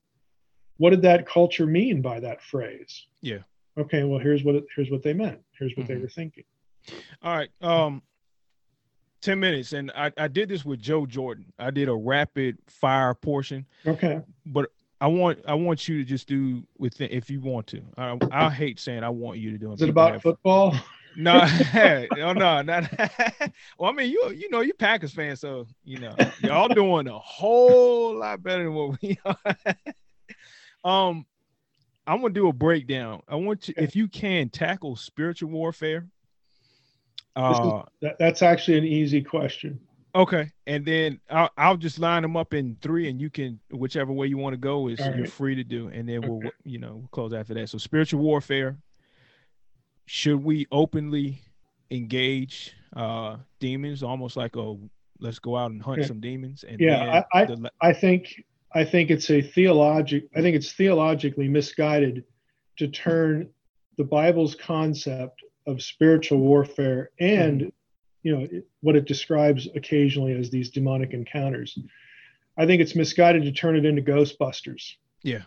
what did that culture mean by that phrase? Yeah. Okay. Well, here's what it, here's what they meant. Here's what mm-hmm. they were thinking. All right. Um, 10 minutes and I, I did this with joe jordan i did a rapid fire portion okay but i want i want you to just do with if you want to i, I hate saying i want you to do it is it about football no oh no not well i mean you you know you're packers fan so you know y'all doing a whole lot better than what we are um i'm gonna do a breakdown i want you if you can tackle spiritual warfare uh, is, that, that's actually an easy question. Okay, and then I'll, I'll just line them up in three, and you can whichever way you want to go is you're free to do, and then okay. we'll you know we'll close after that. So spiritual warfare. Should we openly engage uh demons, almost like a let's go out and hunt some demons? And yeah, I I, the, I think I think it's a theologic. I think it's theologically misguided to turn the Bible's concept of spiritual warfare and mm-hmm. you know what it describes occasionally as these demonic encounters i think it's misguided to turn it into ghostbusters yeah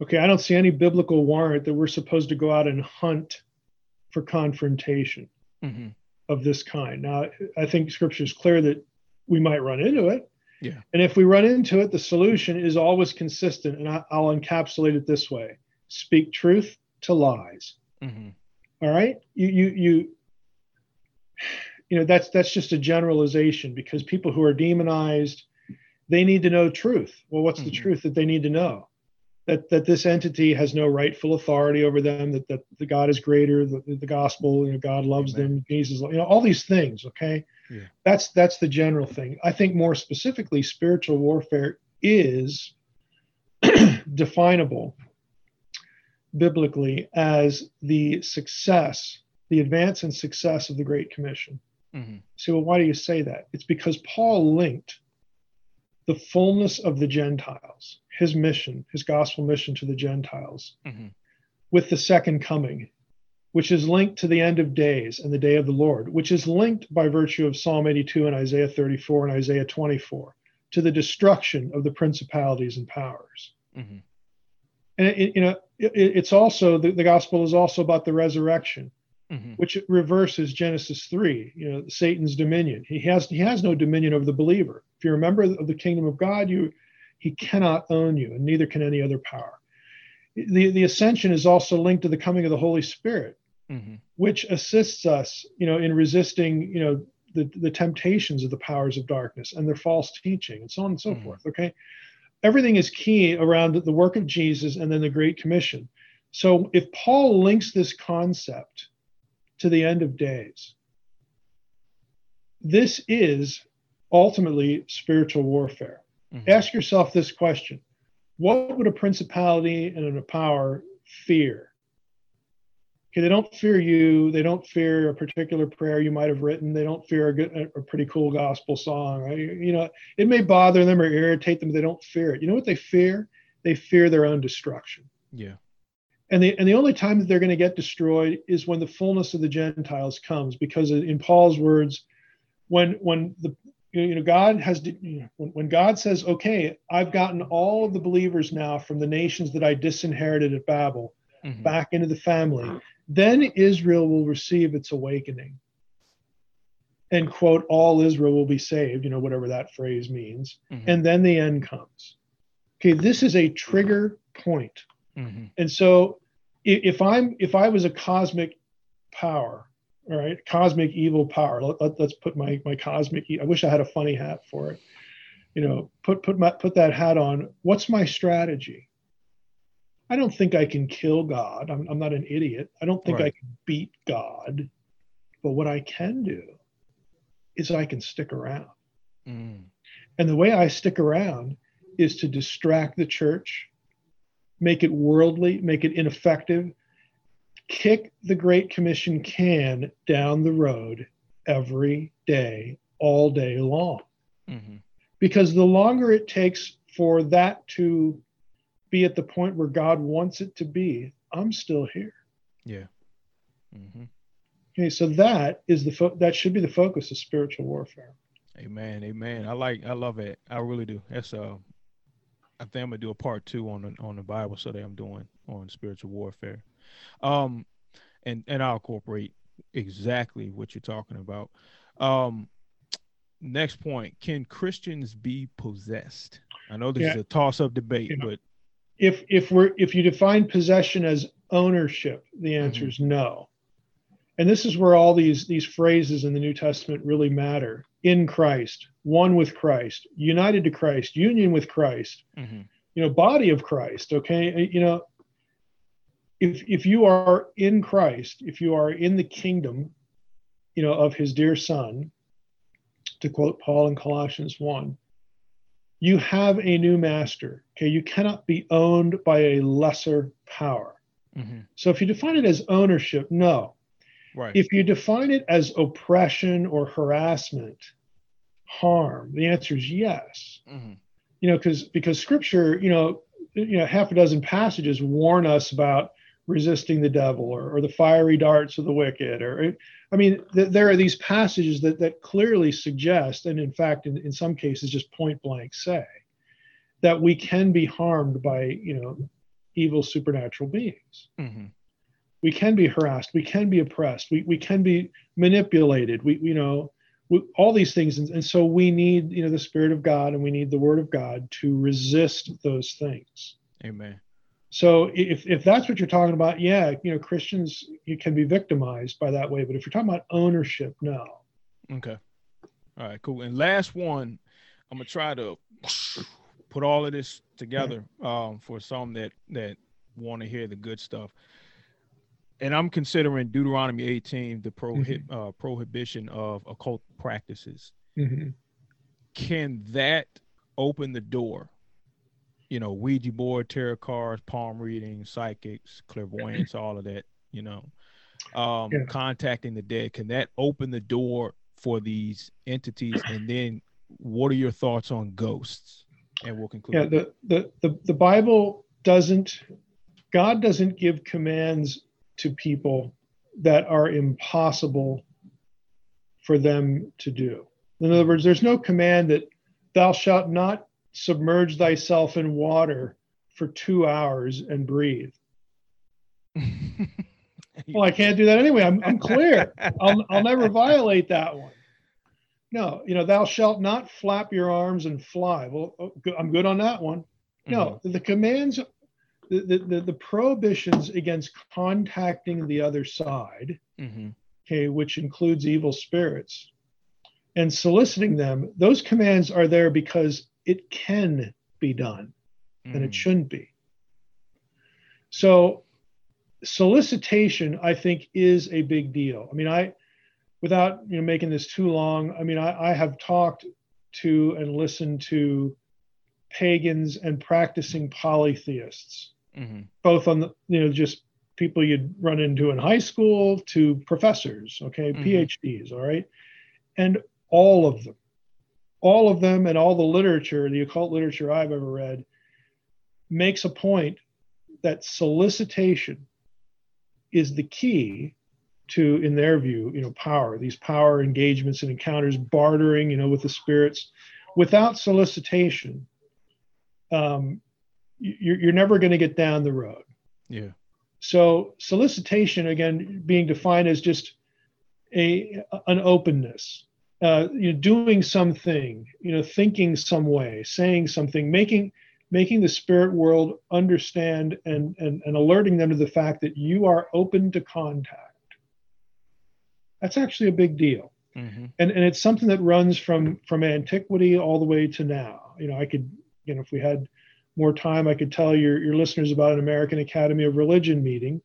okay i don't see any biblical warrant that we're supposed to go out and hunt for confrontation mm-hmm. of this kind now i think scripture is clear that we might run into it yeah and if we run into it the solution is always consistent and I, will encapsulate it this way speak truth to lies mm-hmm. All right. You, you, you, you know, that's, that's just a generalization because people who are demonized, they need to know truth. Well, what's mm-hmm. the truth that they need to know? That, that this entity has no rightful authority over them, that, that the God is greater, the, the gospel, you know, God loves Amen. them, Jesus, you know, all these things. Okay. Yeah. That's, that's the general thing. I think more specifically, spiritual warfare is definable biblically as the success, the advance and success of the Great Commission. Mm-hmm. So, well, why do you say that? It's because Paul linked the fullness of the Gentiles, his mission, his gospel mission to the Gentiles, mm-hmm. with the second coming, which is linked to the end of days and the day of the Lord, which is linked by virtue of Psalm 82 and Isaiah 34 and Isaiah 24 to the destruction of the principalities and powers. Mm-hmm and it, you know it, it's also the, the, gospel is also about the resurrection mm-hmm. which reverses genesis 3 you know satan's dominion he has he has no dominion over the believer if you're a member of the kingdom of god you he cannot own you and neither can any other power the, the ascension is also linked to the coming of the holy spirit mm-hmm. which assists us you know in resisting you know the, the temptations of the powers of darkness and their false teaching and so on and so mm-hmm. forth okay everything is key around the work of Jesus and then the Great Commission. So if Paul links this concept to the end of days, this is ultimately spiritual warfare. Mm-hmm. Ask yourself this question What would a principality and a power fear? Okay, they don't fear you. They don't fear a particular prayer you might have written. They don't fear a, good, a pretty cool gospel song. Right? You know, it may bother them or irritate them, but they don't fear it. You know what they fear? They fear their own destruction. Yeah. And the and the only time that they're going to get destroyed is when the fullness of the Gentiles comes, because in Paul's words, when when the you know God has you know, when, when God says, okay, I've gotten all of the believers now from the nations that I disinherited at Babel mm-hmm. back into the family, then Israel will receive its awakening. And quote, all Israel will be saved, you know, whatever that phrase means. Mm-hmm. And then the end comes. Okay, this is a trigger point. Mm-hmm. And so if I'm if I was a cosmic power, all right, cosmic evil power, let, us let, put my my cosmic I wish I had a funny hat for it. You know, put put my put that hat on. What's my strategy? I don't think I can kill God. I'm, I'm not an idiot. I don't think right. I can beat God. But what I can do is I can stick around. Mm. And the way I stick around is to distract the church, make it worldly, make it ineffective, kick the Great Commission can down the road every day, all day long. Mm-hmm. Because the longer it takes for that to be at the point where God wants it to be, I'm still here. Yeah. Mm-hmm. Okay, so that is the fo- that should be the focus of spiritual warfare. Amen. Amen. I like. I love it. I really do. That's uh. I think I'm gonna do a part two on the on the Bible study I'm doing on spiritual warfare, um, and and I'll incorporate exactly what you're talking about. Um, next point: Can Christians be possessed? I know this yeah. is a toss-up debate, yeah. but if if we're if you define possession as ownership, the answer mm-hmm. is no. And this is where all these these phrases in the New Testament really matter. In Christ, one with Christ, united to Christ, union with Christ, mm-hmm. you know, body of Christ. Okay, you know, if if you are in Christ, if you are in the kingdom, you know, of His dear Son, to quote Paul in Colossians one, you have a new master. Okay, you cannot be owned by a lesser power. Mm-hmm. So if you define it as ownership, no. Right. If you define it as oppression or harassment, harm, the answer is yes. Mm-hmm. You know, because because Scripture, you know, you know, half a dozen passages warn us about resisting the devil or, or the fiery darts of the wicked or i mean th- there are these passages that, that clearly suggest and in fact in, in some cases just point blank say that we can be harmed by you know evil supernatural beings mm-hmm. We can be harassed we can be oppressed we, we can be manipulated we you know we, all these things and, and so we need you know the spirit of god and we need the word of god to resist those things amen so if, if that's what you're talking about, yeah, you know, Christians you can be victimized by that way. But if you're talking about ownership, no. Okay. All right, cool. And last one, I'm gonna try to put all of this together um, for some that that want to hear the good stuff. And I'm considering Deuteronomy 18, the prohib- mm-hmm. uh, prohibition of occult practices. Mm-hmm. Can that open the door you know, Ouija board, tarot cards, palm reading, psychics, clairvoyance, all of that, you know, um, yeah. contacting the dead. Can that open the door for these entities? And then what are your thoughts on ghosts? And we'll conclude. Yeah, the, the, the, the Bible doesn't, God doesn't give commands to people that are impossible for them to do. In other words, there's no command that thou shalt not submerge thyself in water for two hours and breathe. well, I can't do that anyway. I'm, I'm clear. I'll, I'll never violate that one. No, you know, thou shalt not flap your arms and fly. Well, oh, I'm good on that one. No, mm-hmm. the commands, the, the, the, prohibitions against contacting the other side, mm-hmm. okay, which includes evil spirits, and soliciting them, those commands are there because it can be done mm. and it shouldn't be. So solicitation, I think, is a big deal. I mean, I, without you know making this too long, I mean, I, I have talked to and listened to pagans and practicing polytheists, mm-hmm. both on the you know just people you'd run into in high school to professors, okay, mm-hmm. PhDs, all right, and all of them, all of them, and all the literature, the occult literature I've ever read, makes a point that solicitation is the key to, in their view, you know, power, these power engagements and encounters, bartering, you know, with the spirits. Without solicitation, um, you're, you're never going to get down the road. Yeah. So solicitation, again, being defined as just a an openness, uh, you know, doing something, you know, thinking some way, saying something, making making the spirit world understand and, and, and alerting them to the fact that you are open to contact. That's actually a big deal. Mm-hmm. And, and it's something that runs from from antiquity all the way to now. You know, I could, you know, if we had more time, I could tell your, your listeners about an American Academy of Religion meeting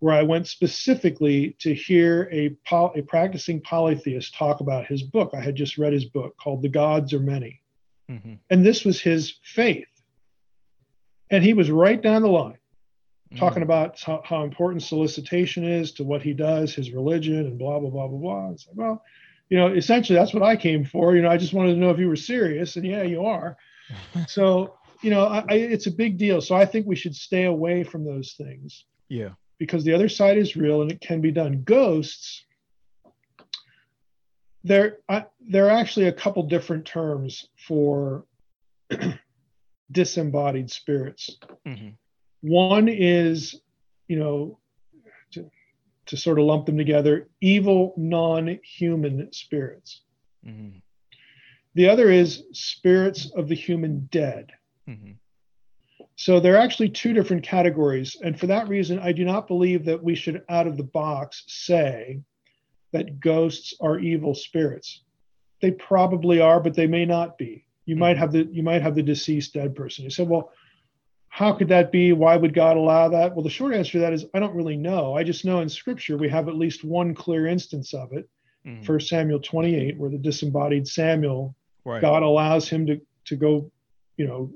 where I went specifically to hear a, a practicing polytheist talk about his book. I had just read his book called The Gods Are Many. Mm-hmm. And this was his faith. And he was right down the line talking mm. about how, how, important solicitation is to what he does, his religion, and blah, blah, blah, blah, blah. It's like, well, you know, essentially that's what I came for. You know, I just wanted to know if you were serious. And yeah, you are. so, you know, I, I, it's a big deal. So I think we should stay away from those things. Yeah. Because the other side is real and it can be done. Ghosts, there, I, there are actually a couple different terms for disembodied spirits. Mm-hmm. One is, you know, to, to sort of lump them together, evil non human spirits. Mm-hmm. The other is spirits of the human dead. Mm-hmm. So there are actually two different categories. And for that reason, I do not believe that we should, out of the box, say that ghosts are evil spirits. They probably are, but they may not be. You mm-hmm. might have the you might have the deceased dead person. You said, well, how could that be? Why would God allow that? Well, the short answer to that is I don't really know. I just know in Scripture we have at least one clear instance of it. Mm-hmm. First Samuel 28, where the disembodied Samuel, right. God allows him to to go, you know,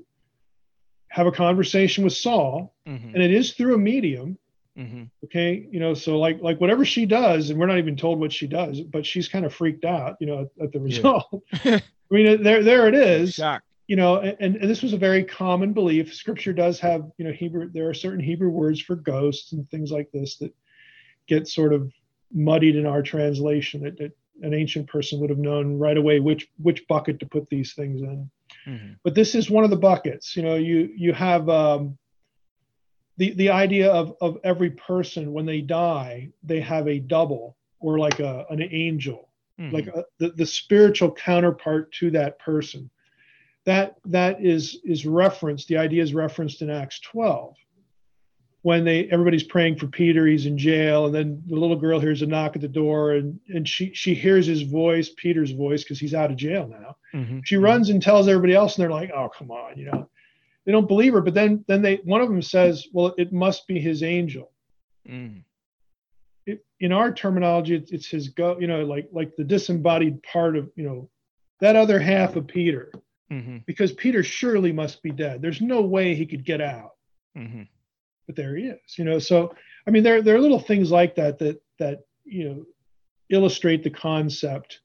have a conversation with Saul, mm-hmm. and it is through a medium. Mm-hmm. Okay, you know, so like like whatever she does, and we're not even told what she does, but she's kind of freaked out, you know, at, at the result. Yeah. I mean, there there it is. Shock. You know, and, and this was a very common belief. Scripture does have, you know, Hebrew. There are certain Hebrew words for ghosts and things like this that get sort of muddied in our translation. That, that an ancient person would have known right away which which bucket to put these things in. Mm-hmm. But this is one of the buckets. You know, you you have um, the the idea of of every person when they die, they have a double or like a an angel mm-hmm. like a, the, the spiritual counterpart to that person that that is is referenced the idea is referenced in acts 12 when they everybody's praying for peter he's in jail and then the little girl hears a knock at the door and and she she hears his voice peter's voice because he's out of jail now mm-hmm. she runs and tells everybody else and they're like oh come on you know they don't believe her but then then they one of them says well it must be his angel mm it, in our terminology, it's, it's his go, you know, like like the disembodied part of, you know, that other half of Peter, mm-hmm. because Peter surely must be dead. There's no way he could get out, mm-hmm. But there he is, you know. So I mean, there there are little things like that that that you know illustrate the concept.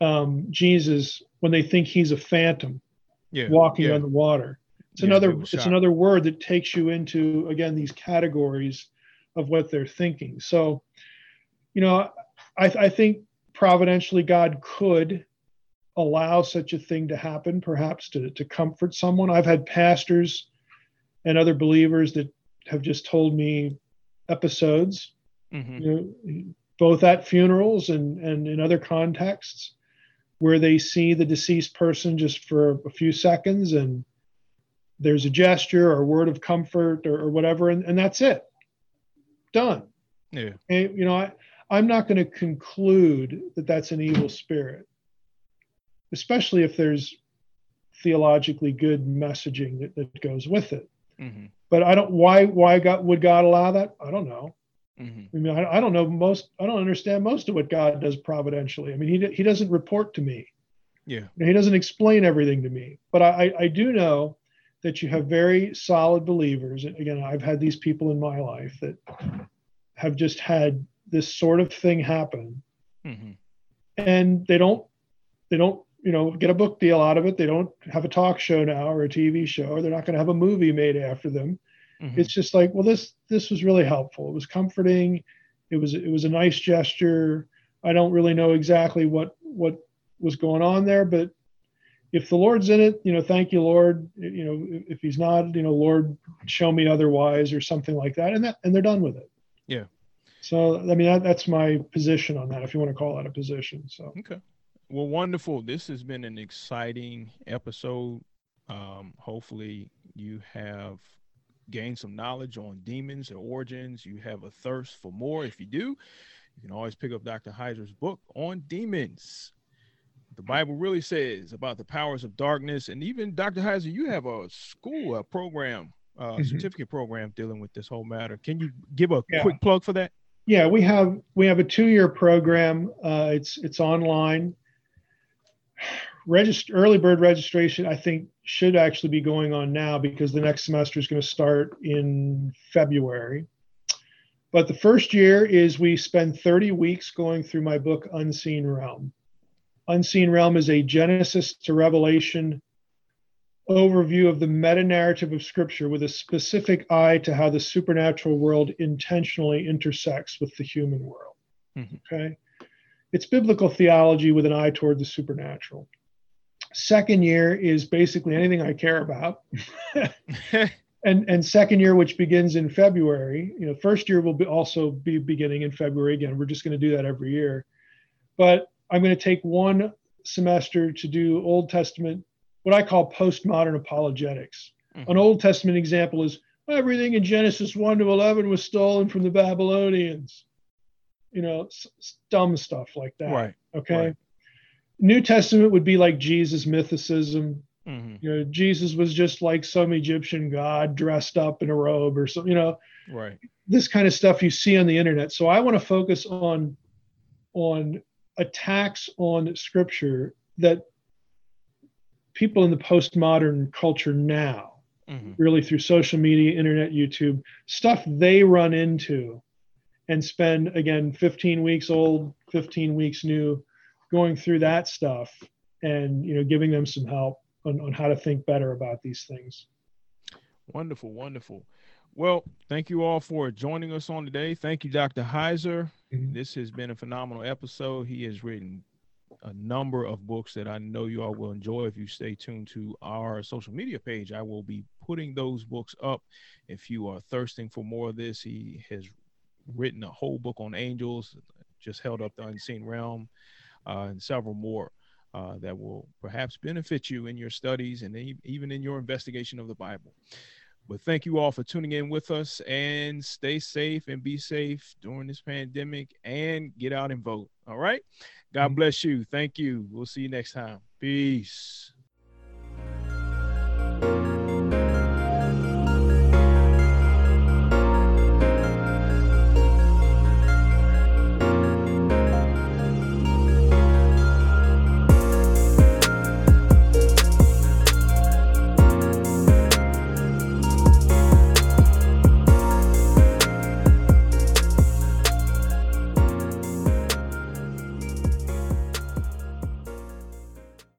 Um, Jesus, when they think he's a phantom, yeah, walking yeah. on the water, it's yeah, another it's another word that takes you into again these categories of what they're thinking. So, you know, I, I think providentially God could allow such a thing to happen, perhaps to, to comfort someone. I've had pastors and other believers that have just told me episodes, mm-hmm. you know, both at funerals and, and in other contexts, where they see the deceased person just for a few seconds and there's a gesture or a word of comfort or, or whatever, and, and that's it done. Yeah. And, you know, I, I'm not going to conclude that that's an evil spirit, especially if there's theologically good messaging that, that goes with it. Mm-hmm. But I don't why why God would God allow that? I don't know. Mm-hmm. I mean, I, I, don't know most. I don't understand most of what God does providentially. I mean, he he doesn't report to me. Yeah. He doesn't explain everything to me. But I I do know that you have very solid believers. Again, I've had these people in my life that have just had this sort of thing happen, mm-hmm. and they don't they don't you know get a book deal out of it. They don't have a talk show now or a TV show, or they're not going to have a movie made after them Mm-hmm. It's just like, well, this this was really helpful. It was comforting. It was it was a nice gesture. I don't really know exactly what what was going on there, but if the Lord's in it, you know, thank you, Lord. You know, if He's not, you know, Lord, show me otherwise, or something like that, and that and they're done with it. Yeah. So I mean, that, that's my position on that, if you want to call that a position. So okay. Well, wonderful. This has been an exciting episode. Um, hopefully, you have gained some knowledge on demons, their origins. You have a thirst for more. If you do, you can always pick up Dr. Heiser's book on demons. The Bible really says about the powers of darkness. And even Dr. Heiser, you have a school, a program, a mm-hmm. certificate program dealing with this whole matter. Can you give a yeah. quick plug for that? Yeah, we have we have a two-year program. Uh, it's it's online. Register early bird registration. I think should actually be going on now because the next semester is going to start in February. But the first year is we spend 30 weeks going through my book, Unseen Realm. Unseen Realm is a Genesis to Revelation overview of the meta narrative of Scripture with a specific eye to how the supernatural world intentionally intersects with the human world. Mm-hmm. Okay. It's biblical theology with an eye toward the supernatural. Second year is basically anything I care about. and and second year, which begins in February, you know, first year will be also be beginning in February again. We're just going to do that every year. But I'm going to take one semester to do Old Testament, what I call postmodern apologetics. Mm-hmm. An Old Testament example is everything in Genesis 1 to 11 was stolen from the Babylonians. You know, s- dumb stuff like that. Right. Okay. Right. New Testament would be like Jesus mythicism. Mm-hmm. You know, Jesus was just like some Egyptian god dressed up in a robe or something, you know. Right. This kind of stuff you see on the internet. So I want to focus on on attacks on scripture that people in the postmodern culture now, mm-hmm. really through social media, internet, YouTube, stuff they run into and spend again 15 weeks old, 15 weeks new going through that stuff and you know giving them some help on, on how to think better about these things. Wonderful wonderful. Well thank you all for joining us on today. Thank you dr heiser. Mm-hmm. this has been a phenomenal episode. He has written a number of books that i know you all will enjoy. If you stay tuned to our social media page i will be putting those books up. If you are thirsting for more of this he has written a whole book on angels just held up the unseen realm uh, and several more uh, that will perhaps benefit you in your studies and even in your investigation of the Bible. But thank you all for tuning in with us and stay safe and be safe during this pandemic and get out and vote. All right. God mm-hmm. bless you. Thank you. We'll see you next time. Peace.